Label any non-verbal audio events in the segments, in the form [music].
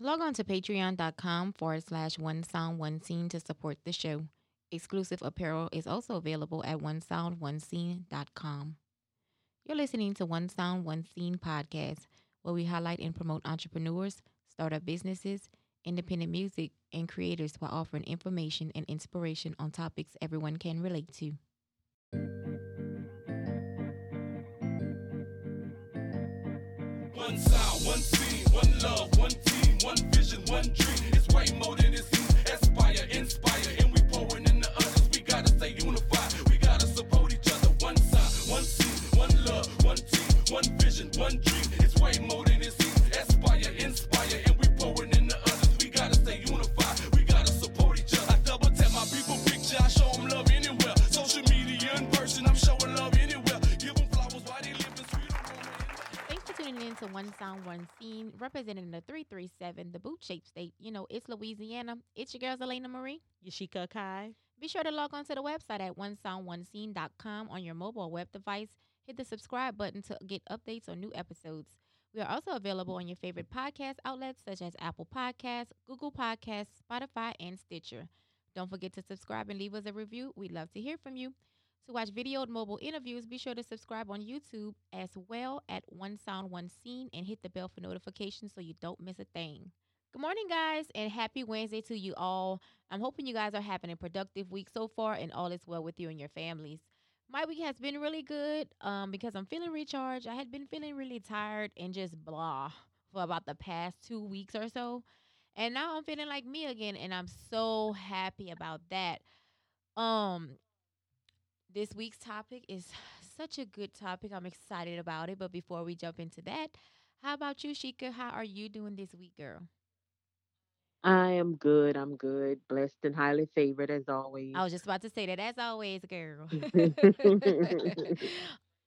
Log on to patreon.com forward slash one sound one scene to support the show. Exclusive apparel is also available at onesoundonescene.com. You're listening to One Sound One Scene podcast, where we highlight and promote entrepreneurs, startup businesses, independent music, and creators while offering information and inspiration on topics everyone can relate to. One sound, one scene, one love, vision, one dream. It's way more than it seems. Aspire, inspire, and we pouring in the others. We gotta stay unified. We gotta support each other. One sound, one scene, one love, one team, one vision, one dream. To One Sound One Scene, representing the 337, the boot shaped state. You know, it's Louisiana. It's your girls, Alainne Marie. Yashica Akai. Be sure to log on to the website at onesoundonescene.com on your mobile web device. Hit the subscribe button to get updates on new episodes. We are also available on your favorite podcast outlets such as Apple Podcasts, Google Podcasts, Spotify, and Stitcher. Don't forget to subscribe and leave us a review. We'd love to hear from you. To watch video and mobile interviews, be sure to subscribe on YouTube as well at One Sound One Scene and hit the bell for notifications so you don't miss a thing. Good morning, guys, and happy Wednesday to you all. I'm hoping you guys are having a productive week so far and all is well with you and your families. My week has been really good um, because I'm feeling recharged. I had been feeling really tired and just blah for about the past two weeks or so. And now I'm feeling like me again, and I'm so happy about that. Um, this week's topic is [sighs] such a good topic. I'm excited about it. But before we jump into that, how about you, Shika? How are you doing this week, girl? I am good. I'm good. Blessed and highly favored as always. I was just about to say that, as always, girl. [laughs]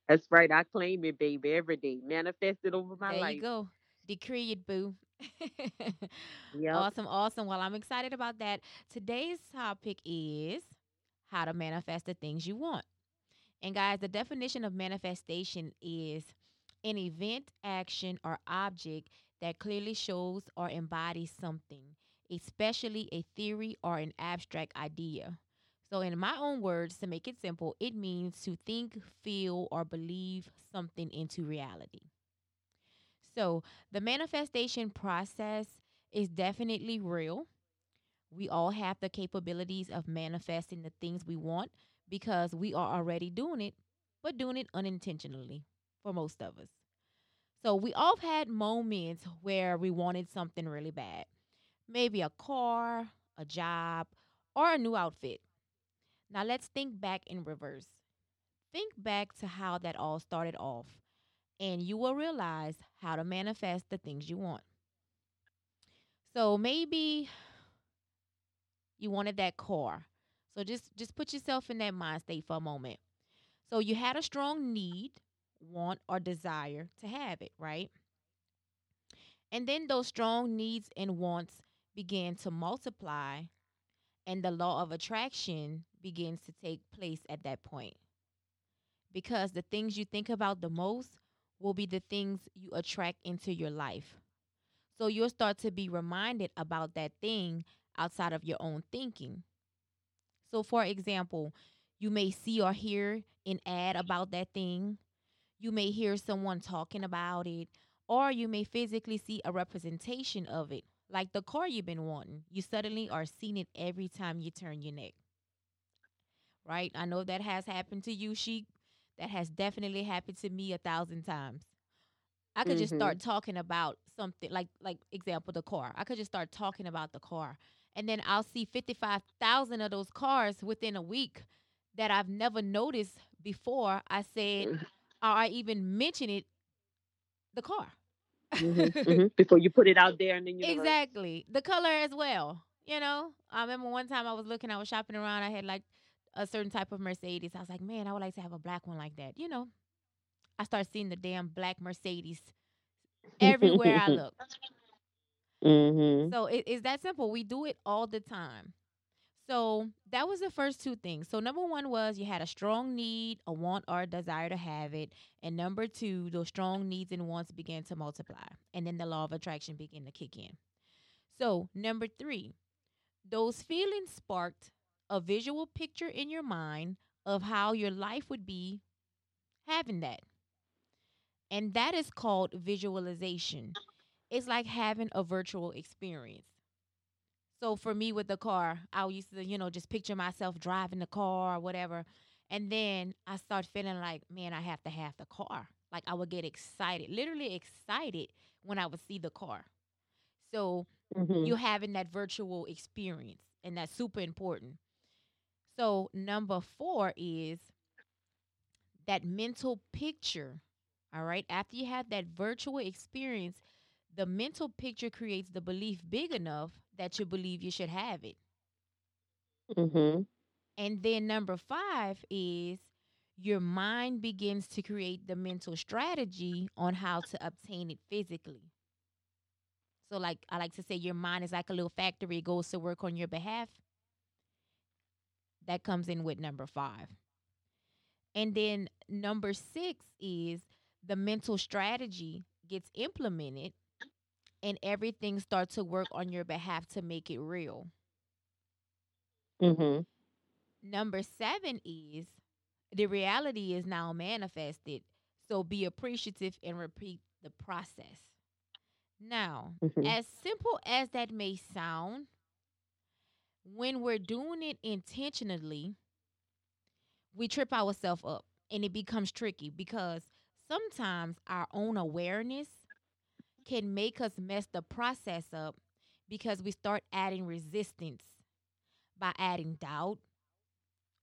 That's right. I claim it, baby, every day. Manifest it over my there life. There you go. Decree it, boo. [laughs] Yep. Awesome, awesome. Well, I'm excited about that. Today's topic is how to manifest the things you want. And guys, the definition of manifestation is an event, action, or object that clearly shows or embodies something, especially a theory or an abstract idea. So, in my own words, to make it simple, it means to think, feel, or believe something into reality. So, the manifestation process is definitely real. We all have the capabilities of manifesting the things we want because we are already doing it, but doing it unintentionally for most of us. So, we all had moments where we wanted something really bad maybe a car, a job, or a new outfit. Now, let's think back in reverse. Think back to how that all started off, and you will realize how to manifest the things you want. So maybe you wanted that car. So just just put yourself in that mind state for a moment. So you had a strong need, want or desire to have it, right? And then those strong needs and wants began to multiply and the law of attraction begins to take place at that point. Because the things you think about the most will be the things you attract into your life. So you'll start to be reminded about that thing outside of your own thinking. So, for example, you may see or hear an ad about that thing, you may hear someone talking about it, or you may physically see a representation of it, like the car you've been wanting. You suddenly are seeing it every time you turn your neck. Right? I know that has happened to you, Sheik. That has definitely happened to me a thousand times. I could just Mhm. start talking about something like like example the car. I could just start talking about the car. And then I'll see 55,000 of those cars within a week that I've never noticed before I said or I even mentioned it the car. Mhm, [laughs] mhm. Before you put it out there and then universe. Exactly. The color as well. You know, I remember one time I was looking, I was shopping around, I had like a certain type of Mercedes. I was like, man, I would like to have a black one like that. You know, I start seeing the damn black Mercedes everywhere I [laughs] look. Hmm So it, it's that simple. We do it all the time. So that was the first two things. So number one was you had a strong need, a want, or a desire to have it. And number two, those strong needs and wants began to multiply. And then the law of attraction began to kick in. So, number three, those feelings sparked a visual picture in your mind of how your life would be having that. And that is called visualization. It's like having a virtual experience. So for me with the car, I used to, you know, just picture myself driving the car or whatever. And then I start feeling like, man, I have to have the car. Like I would get excited, literally excited when I would see the car. So Mhm. you're having that virtual experience, and that's super important. So number four is that mental picture. All right. After you have that virtual experience, the mental picture creates the belief big enough that you believe you should have it. Mhm. And then number five is your mind begins to create the mental strategy on how to obtain it physically. So, like I like to say, your mind is like a little factory, it goes to work on your behalf. That comes in with number five. And then number six is the mental strategy gets implemented and everything starts to work on your behalf to make it real. Mhm. Number seven is the reality is now manifested. So be appreciative and repeat the process. Now, Mhm. as simple as that may sound, when we're doing it intentionally, we trip ourselves up and it becomes tricky because sometimes our own awareness can make us mess the process up because we start adding resistance by adding doubt,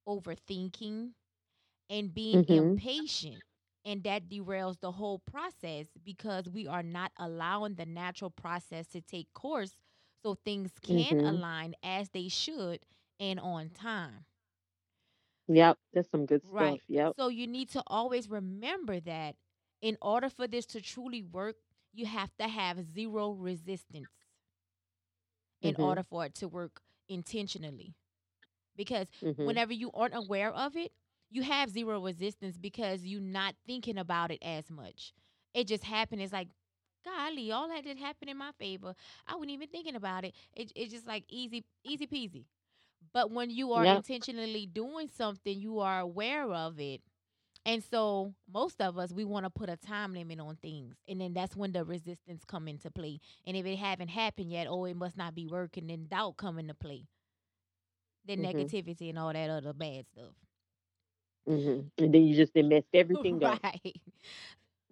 overthinking, and being Mhm. impatient. And that derails the whole process because we are not allowing the natural process to take course so things can Mhm. align as they should and on time. Yep. That's some good stuff. Right. Yep. So you need to always remember that in order for this to truly work, you have to have zero resistance in Mhm. order for it to work intentionally. Because Mhm. whenever you aren't aware of it, you have zero resistance because you're not thinking about it as much. It just happened. It's like, golly, all that did happen in my favor. I wasn't even thinking about it. it it's just like easy, easy peasy. But when you are Yep. intentionally doing something, you are aware of it. And so most of us we want to put a time limit on things. And then that's when the resistance come into play. And if it haven't happened yet, oh, it must not be working, then doubt come into play. Then Mhm. negativity and all that other bad stuff. Mhm. And then you just messed [laughs] everything up. right.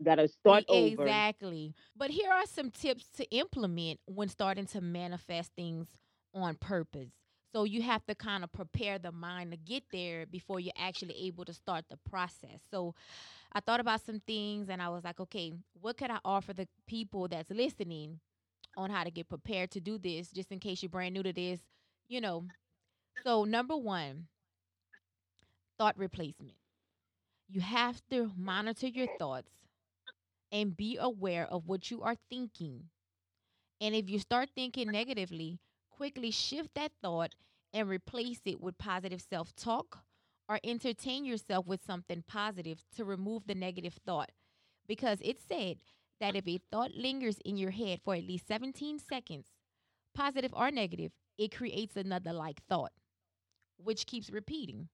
Gotta start over. Exactly. But here are some tips to implement when starting to manifest things on purpose. So you have to kind of prepare the mind to get there before you're actually able to start the process. So I thought about some things and I was like, okay, what could I offer the people that's listening on how to get prepared to do this, just in case you're brand new to this, you know? So, number one, thought replacement. You have to monitor your thoughts and be aware of what you are thinking. And if you start thinking negatively, quickly shift that thought and replace it with positive self talk or entertain yourself with something positive to remove the negative thought. Because it's said that if a thought lingers in your head for at least 17 seconds, positive or negative, it creates another like thought, which keeps repeating.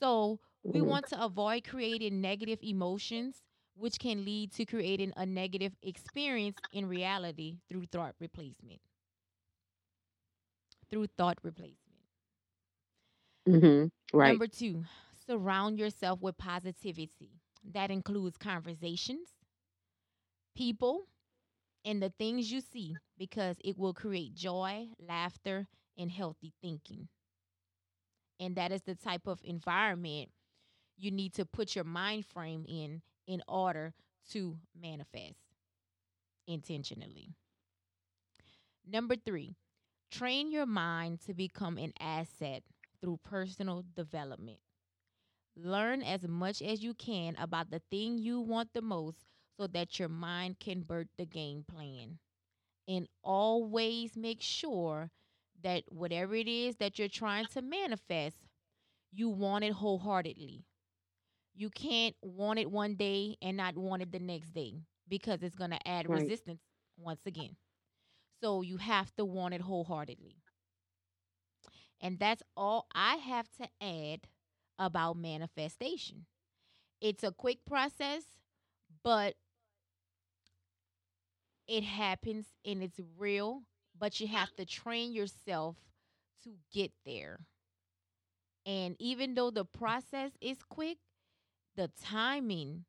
So we Mhm. want to avoid creating negative emotions, which can lead to creating a negative experience in reality through thought replacement. Through thought replacement. Mm-hmm. Right. Number two, surround yourself with positivity. That includes conversations, people, and the things you see because it will create joy, laughter, and healthy thinking. And that is the type of environment you need to put your mind frame in in order to manifest intentionally. Number three, train your mind to become an asset through personal development. Learn as much as you can about the thing you want the most so that your mind can birth the game plan. And always make sure that whatever it is that you're trying to manifest, you want it wholeheartedly. You can't want it one day and not want it the next day because it's going to add Right. resistance once again. So you have to want it wholeheartedly. And that's all I have to add about manifestation. It's a quick process, but it happens and it's real, but you have to train yourself to get there. And even though the process is quick, the timing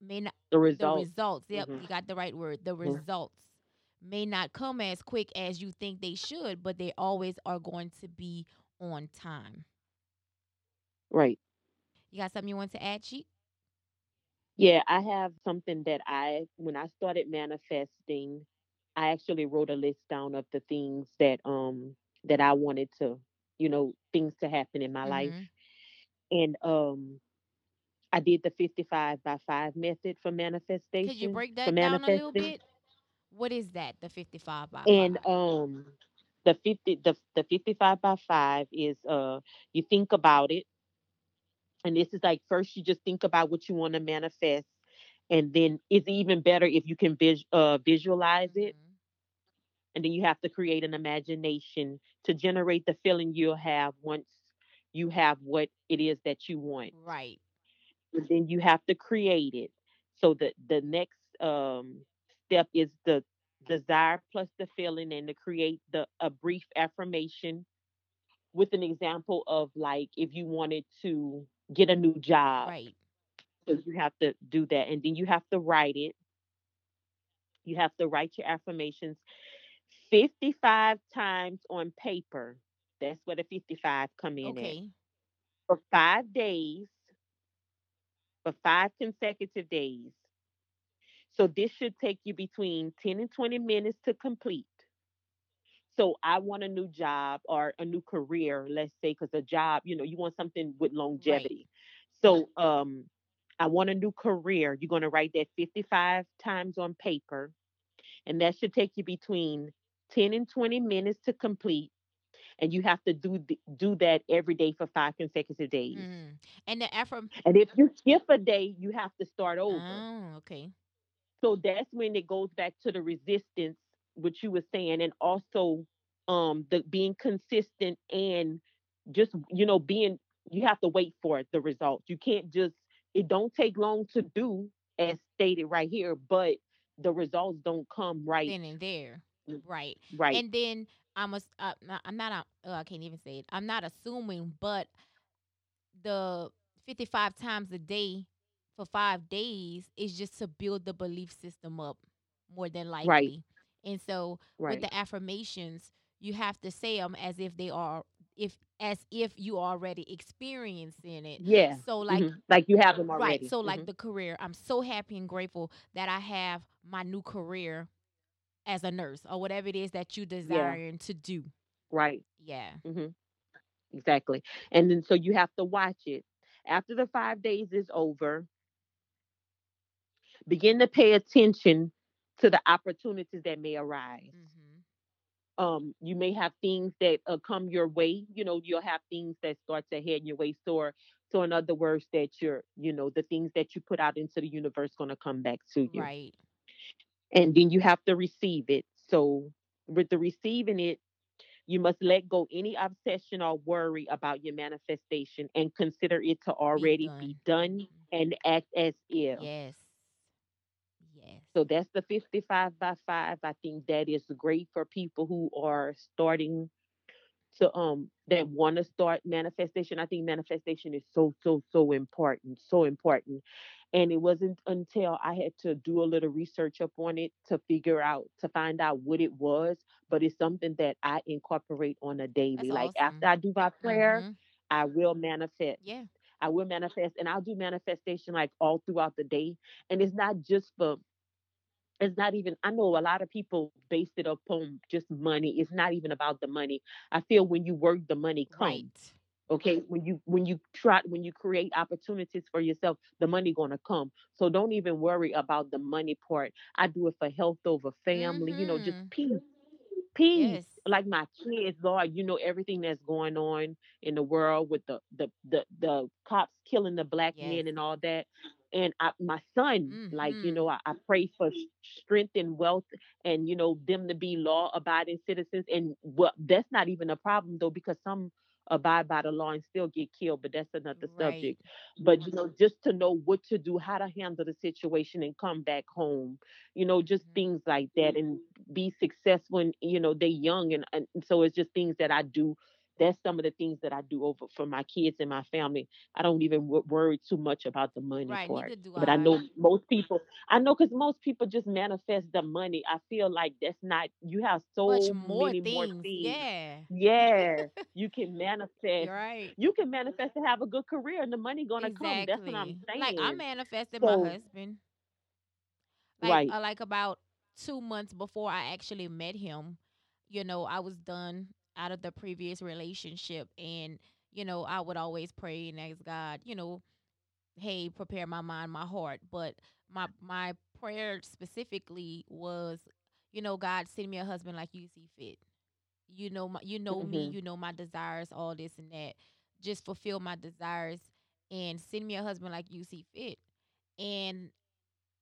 may not The results. the results. yep hmm you got the right word the results may not come as quick as you think they should but they always are going to be on time Right. you got something you want to add Sheik? Yeah, I have something that I, when I started manifesting, I actually wrote a list down of the things that um that I wanted to, you know, things to happen in my life. mm-hmm And um I did the 55 by 5 method for manifestation. could you break that down a little bit what is that the 55 by And 5 um the 50 the the 55 by 5 is uh you think about it. And this is like first you just think about what you want to manifest and then it's even better if you can vis- uh, visualize it. Mm-hmm. And then you have to create an imagination to generate the feeling you'll have once you have what it is that you want. Right. And then you have to create it. So the the next um step is the desire plus the feeling and to create the a brief affirmation with an example of like if you wanted to get a new job right. so you have to do that and then you have to write it. You have to write your affirmations 55 times on paper. That's where the 55 come in at. Okay. For five days for five consecutive days so this should take you between 10 and 20 minutes to complete. So i want a new job or a new career let's say because a job you know you want something with right. longevity. So um i want a new career. You're going to write that 55 times on paper and that should take you between 10 and 20 minutes to complete and you have to do do that every day for five consecutive days. Mm-hmm and the affirm and if you skip a day you have to start over. Oh okay so that's when it goes back to the resistance which you were saying and also um the being consistent and just you know being you have to wait for it, the results you can't just it don't take long to do as stated right here but the results don't come right then and there right. right. And then i'm a, uh, I'm not a, uh, i can't even say it. I'm not assuming but the 55 times a day for five days is just to build the belief system up more than likely. right. And so with the affirmations, you have to say them as if they are if as if you already experiencing it. yeah So like hmm like you have them already. right, so hmm like the career, I'm so happy and grateful that I have my new career as a nurse or whatever it is that you yeah desiring to do. right Yeah. hmm exactly and then so you have to watch it after the five days is over begin to pay attention to the opportunities that may arise Mhm. um you may have things that uh, come your way you know you'll have things that start to head your way so so in other words that you're you know the things that you put out into the universe going to come back to you Right. and then you have to receive it so with the receiving it you must let go any obsession or worry about your manifestation and consider it to already be done. done Mhm. and act as if Yes. So that's the 55 by 5 i think that is great for people who are starting to um that want to start manifestation. I think manifestation is so so so important, so important. And it wasn't until I had to do a little research up on it to figure out to find out what it was, but it's something that I incorporate on a That's daily. Like after. I do my prayer, Mhm. I will manifest. Yeah. I will manifest and I'll do manifestation like all throughout the day. And it's not just for it's not even i know a lot of people base it upon just money it's not even about the money i feel when you work the money comes Right. okay when you when you try when you create opportunities for yourself the money gonna come so don't even worry about the money part i do it for health over family you know just Mhm. peace peace Yes. like my kids lord you know everything that's going on in the world with the the the, the cops killing the black Yes. men and all that and I, my son, like you Mhm. know, I, I pray for strength and wealth, and you know them to be law-abiding citizens. And well, that's not even a problem though, because some abide by the law and still get killed. But that's another Right. subject. But you know, just to know what to do, how to handle the situation, and come back home. You know, just Mhm. things like that, and be successful. And you know, they young, and, and so it's just things that I do. That's some of the things that I do over for my kids and my family I don't even wo- worry too much about the money Right. part. But I I. know most people, I know because most people just manifest the money. I feel like that's not, you have Much so more many more things. things. Yeah. Yeah, [laughs] you can manifest. You're right. You can manifest to have a good career and the money gonna come. That's what I'm saying. Like I manifested my husband. Like right. uh, like about two months before I actually met him, you know, I was done out of the previous relationship and you know, I would always pray and ask God, you know, hey, prepare my mind, my heart. But my my prayer specifically was, you know, God send me a husband like you see fit. You know my you know me, hmm you know my desires, all this and that. Just fulfill my desires and send me a husband like you see fit. And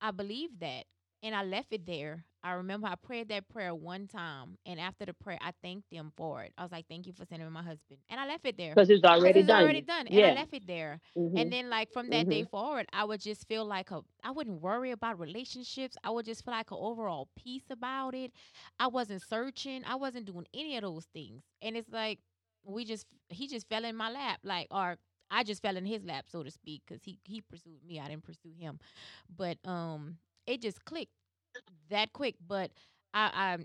I believed that. And I left it there. I remember I prayed that prayer one time. And after the prayer, I thanked them for it. I was like, thank you for sending me my husband. And I left it there. Because it's already it's already done. done. And I left it there. hmm And then like from that day hmm forward, I would just feel like a I wouldn't worry about relationships. I would just feel like an overall peace about it. I wasn't searching. I wasn't doing any of those things. And it's like we just he just fell in my lap. Like or I just fell in his lap, so to speak, because he he pursued me. I didn't pursue him. But um it just clicked that quick. But I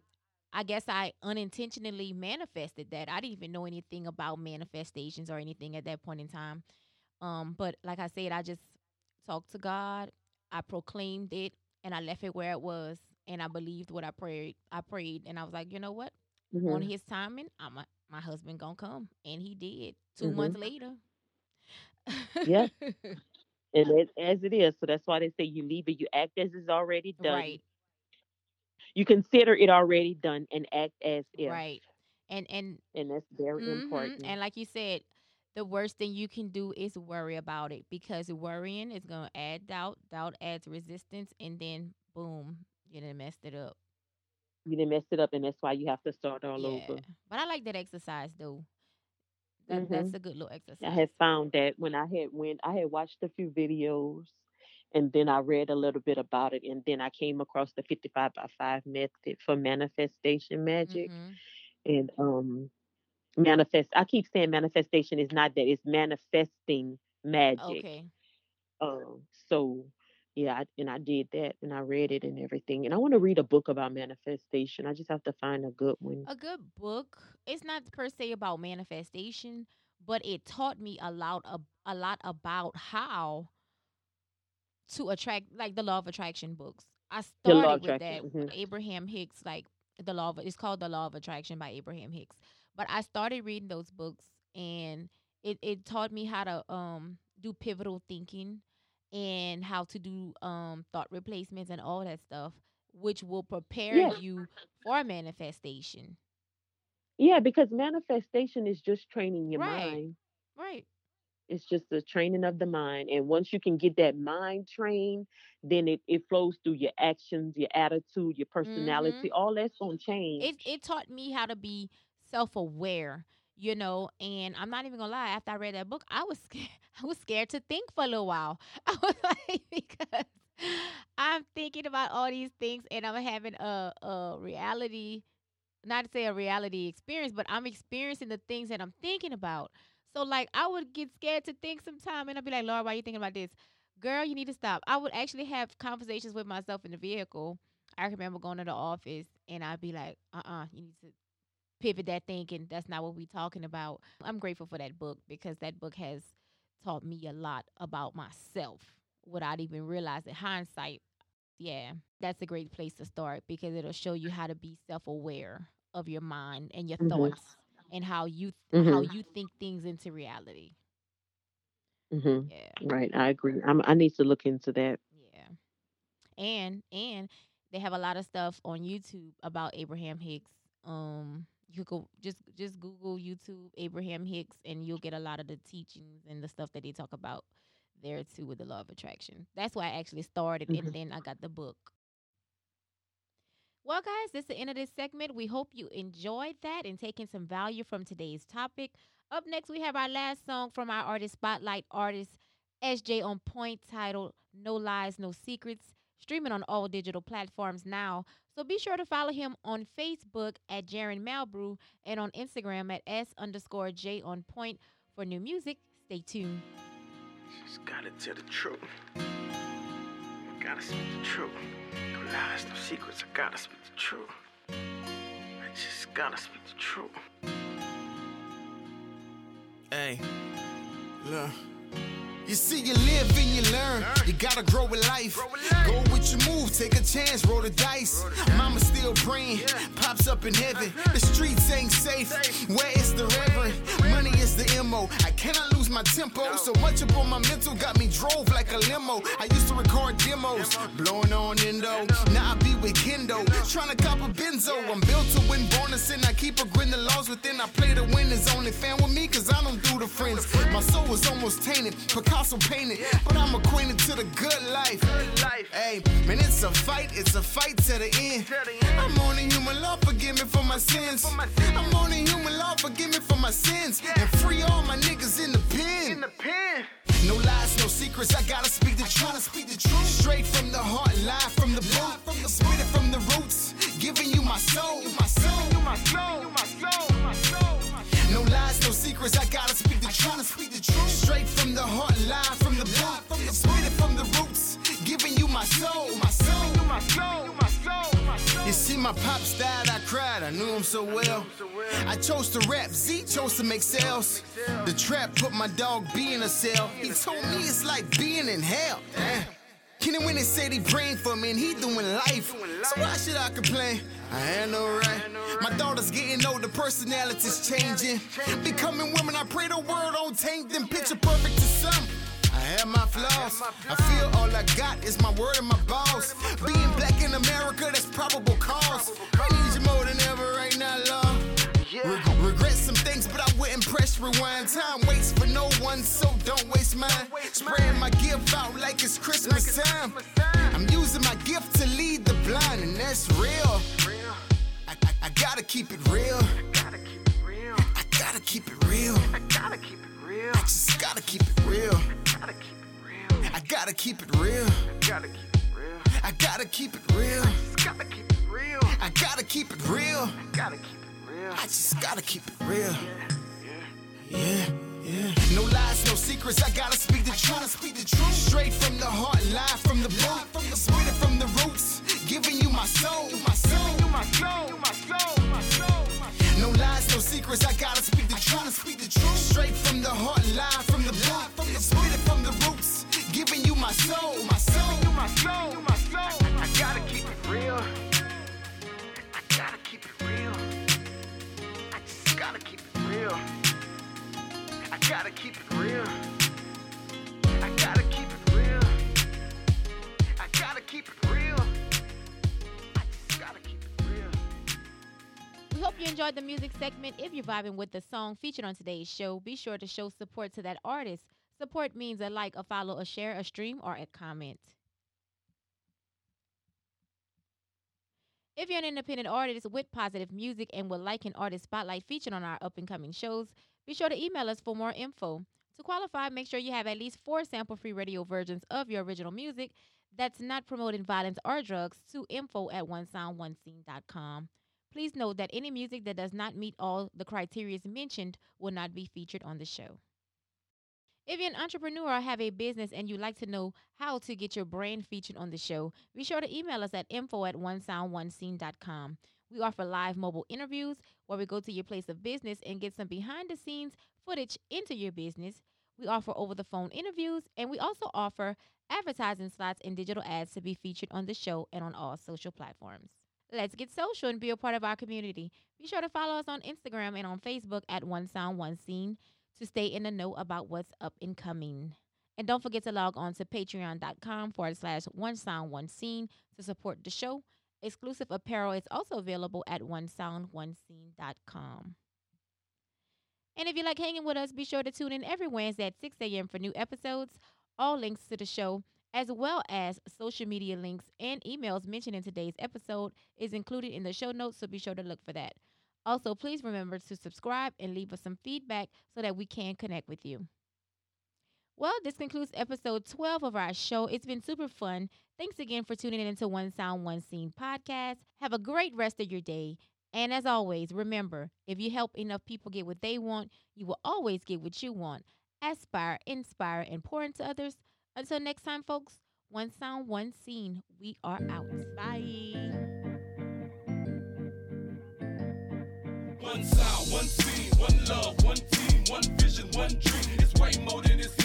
I I guess I unintentionally manifested that. I didn't even know anything about manifestations or anything at that point in time. Um, but like I said, I just talked to God. I proclaimed it, and I left it where it was. And I believed what I prayed. I prayed, and I was like, you know what? On hmm His timing, I'm a, my husband gonna come, and he did. Two hmm months later. Yeah. [laughs] And it, as it is. So that's why they say you leave it, you act as it's already done. right, You consider it already done and act as if. right, and and And that's very hmm important. And like you said, the worst thing you can do is worry about it because worrying is gonna add doubt. Doubt adds resistance, and then boom, you done messed it up. You didn't mess it up, and that's why you have to start all Yeah, over. but I like that exercise though. That hmm that's a good little exercise. I had found that when I had went, I had watched a few videos, and then I read a little bit about it, and then I came across the 55 by 5 method for manifestation magic. Mhm. And um, manifest, I keep saying manifestation is not that, it's manifesting magic. Okay. Um, so yeah, I, and I did that, and I read it and everything. And I want to read a book about manifestation. I just have to find a good one. A good book. It's not per se about manifestation, but it taught me a lot of a lot about how to attract like the law of attraction books. I started with that hmm Abraham Hicks, like the law of it's called the law of attraction by Abraham Hicks. But I started reading those books and it, it taught me how to um do pivotal thinking and how to do um thought replacements and all that stuff, which will prepare Yeah, you for manifestation. yeah, because manifestation is just training your Right. mind. Right. It's just the training of the mind. And once you can get that mind trained, then it, it flows through your actions, your attitude, your Mhm. personality. All that's gonna it change. it taught me how to be self aware, you know. And I'm not even gonna lie. After I read that book, I was [laughs] scared. I was scared to think for a little while. [laughs] I was like [laughs] because I'm thinking about all these things, and I'm having a a reality, not to say a reality experience, but I'm experiencing the things that I'm thinking about. So like I would get scared to think sometime, and I'd be like, Lord, why are you thinking about this? Girl, you need to stop. I would actually have conversations with myself in the vehicle. I remember going to the office and I'd be like, uh uh you need to pivot that thinking. That's not what we're talking about. I'm grateful for that book because that book has taught me a lot about myself without even realizing hindsight. Yeah, that's a great place to start because it'll show you how to be self aware of your mind and your Mhm. thoughts and how you how Mhm. you think things into reality. Mhm. Yeah. Right. I agree. I'm, I need to look into that. Yeah. And and they have a lot of stuff on YouTube about Abraham Hicks. Um you go just just Google YouTube Abraham Hicks and you'll get a lot of the teachings and the stuff that they talk about there too with the law of attraction. That's why I actually started Mhm. and then I got the book. Well, guys, this is the end of this segment. We hope you enjoyed that and taken some value from today's topic. Up next, we have our last song from our artist spotlight artist SJ on Point titled No Lies, No Secrets, streaming on all digital platforms now. So be sure to follow him on Facebook at Jerren Malbrue and on Instagram at S underscore J on Point for new music. Stay tuned. Just gotta tell the truth. Gotta speak the truth. No lies, no secrets. I gotta speak the truth. I just gotta speak the truth. Hey, look. You see, you live and you learn. You gotta grow with life. Go with your move, take a chance, roll the dice. Mama still praying, pops up in heaven. The streets ain't safe. Where is the reverend? Money the MO. I cannot lose my tempo. So much up on my mental got me drove like a limo. I used to record demos, blowing on endo. Now I be with Kendo, trying to cop a benzo. I'm built to win bonus and I keep a grin. The laws within I play to win is only fan with me, cause I don't do the friends. My soul is almost tainted, Picasso painted, but I'm acquainted to the good life. Hey, man, it's a fight, it's a fight to the end. I'm on a human law, forgive me for my sins. I'm on a human law, forgive me for my sins. And free all my niggas in the pen. No lies, no secrets. I gotta speak the truth. Speak the truth. Straight from the heart, live from the booth. Spit it from the roots, giving you my soul. My soul. My soul. My soul. My soul. No lies, no secrets. I gotta speak the truth. Speak the truth. Straight from the heart, live from the booth. Spit it from the roots, giving you my soul. My soul. My soul. My soul. My pops died. I cried. I knew him so well. I chose to rap. Z chose to make sales. The trap put my dog B in a cell. He told me it's like being in hell. Kenny when they say they praying for me and he doing life. So why should I complain? I ain't no right. My daughter's getting older, personalities changing. Becoming women, I pray the world don't taint them. Picture perfect to some. I have my flaws. I feel all I got is my word and my balls. Being black in America, that's probable cause. I need you more than ever right now, love. Re- regret some things, but I wouldn't press rewind. Time waits for no one, so don't waste mine. Spreading my gift out like it's Christmas time. I'm using my gift to lead the blind, and that's real. I, I, I gotta keep it real. I gotta keep it real. I gotta keep it real. I gotta keep it real. I just gotta keep it real. I gotta keep it real. I gotta keep it real. I gotta keep it real. I gotta keep it real. Gotta keep it real. I gotta keep it real. I gotta keep it real. I just gotta keep it real. Yeah, yeah. No lies, no secrets. I gotta speak the truth. Speak the truth. Straight from the heart, live from the booth. Spit it from the roots, giving you my soul. My soul. My soul. My soul. My soul. No lies, no secrets. I gotta speak the truth. Speak the truth. Straight from the heart, live from the booth. Spit it from the roots, giving you my soul. My soul. My soul. My soul. I gotta keep it real. I gotta keep it real. I just gotta keep it real. I gotta keep it real. You enjoyed the music segment. If you're vibing with the song featured on today's show, be sure to show support to that artist. Support means a like, a follow, a share, a stream, or a comment. If you're an independent artist with positive music and would like an artist spotlight featured on our up and coming shows, be sure to email us for more info. To qualify, make sure you have at least four sample free radio versions of your original music that's not promoting violence or drugs to info at onesoundonescene.com. Please note that any music that does not meet all the criteria mentioned will not be featured on the show. If you're an entrepreneur or have a business and you'd like to know how to get your brand featured on the show, be sure to email us at info at onesoundonescene.com. We offer live mobile interviews where we go to your place of business and get some behind the scenes footage into your business. We offer over the phone interviews and we also offer advertising slots and digital ads to be featured on the show and on all social platforms. Let's get social and be a part of our community. Be sure to follow us on Instagram and on Facebook at One Sound One Scene to stay in the know about what's up and coming. And don't forget to log on to patreon.com forward slash one sound one scene to support the show. Exclusive apparel is also available at onesoundonescene.com. And if you like hanging with us, be sure to tune in every Wednesday at 6 a.m. for new episodes. All links to the show, as well as social media links and emails mentioned in today's episode, is included in the show notes, so be sure to look for that. Also, please remember to subscribe and leave us some feedback so that we can connect with you. Well, this concludes episode 12 of our show. It's been super fun. Thanks again for tuning in to One Sound, One Scene podcast. Have a great rest of your day. And as always, remember if you help enough people get what they want, you will always get what you want. Aspire, inspire, and pour into others. Until next time, folks, one sound, one scene. We are out. Bye. One sound, one scene, one love, one team, one vision, one dream. It's way more than it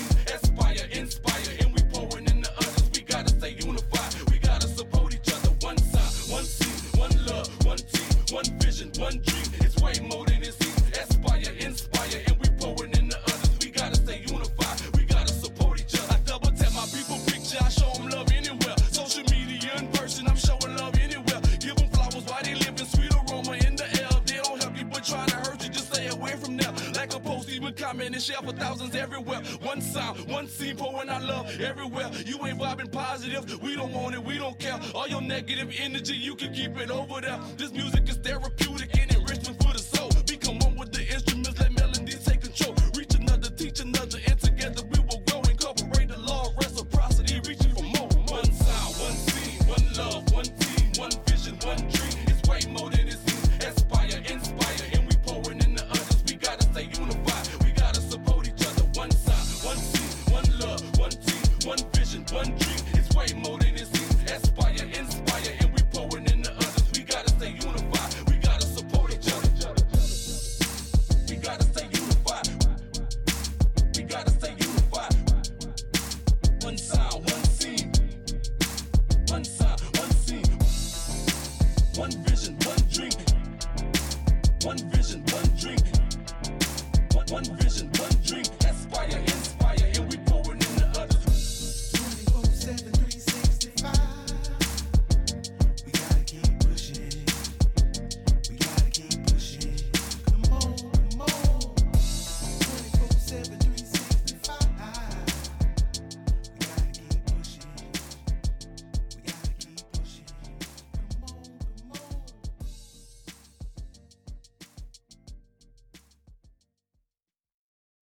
and share for thousands everywhere. One sound, one scene, pouring our love everywhere. You ain't vibing positive. We don't want it. We don't care. All your negative energy, you can keep it over there. This music is therapeutic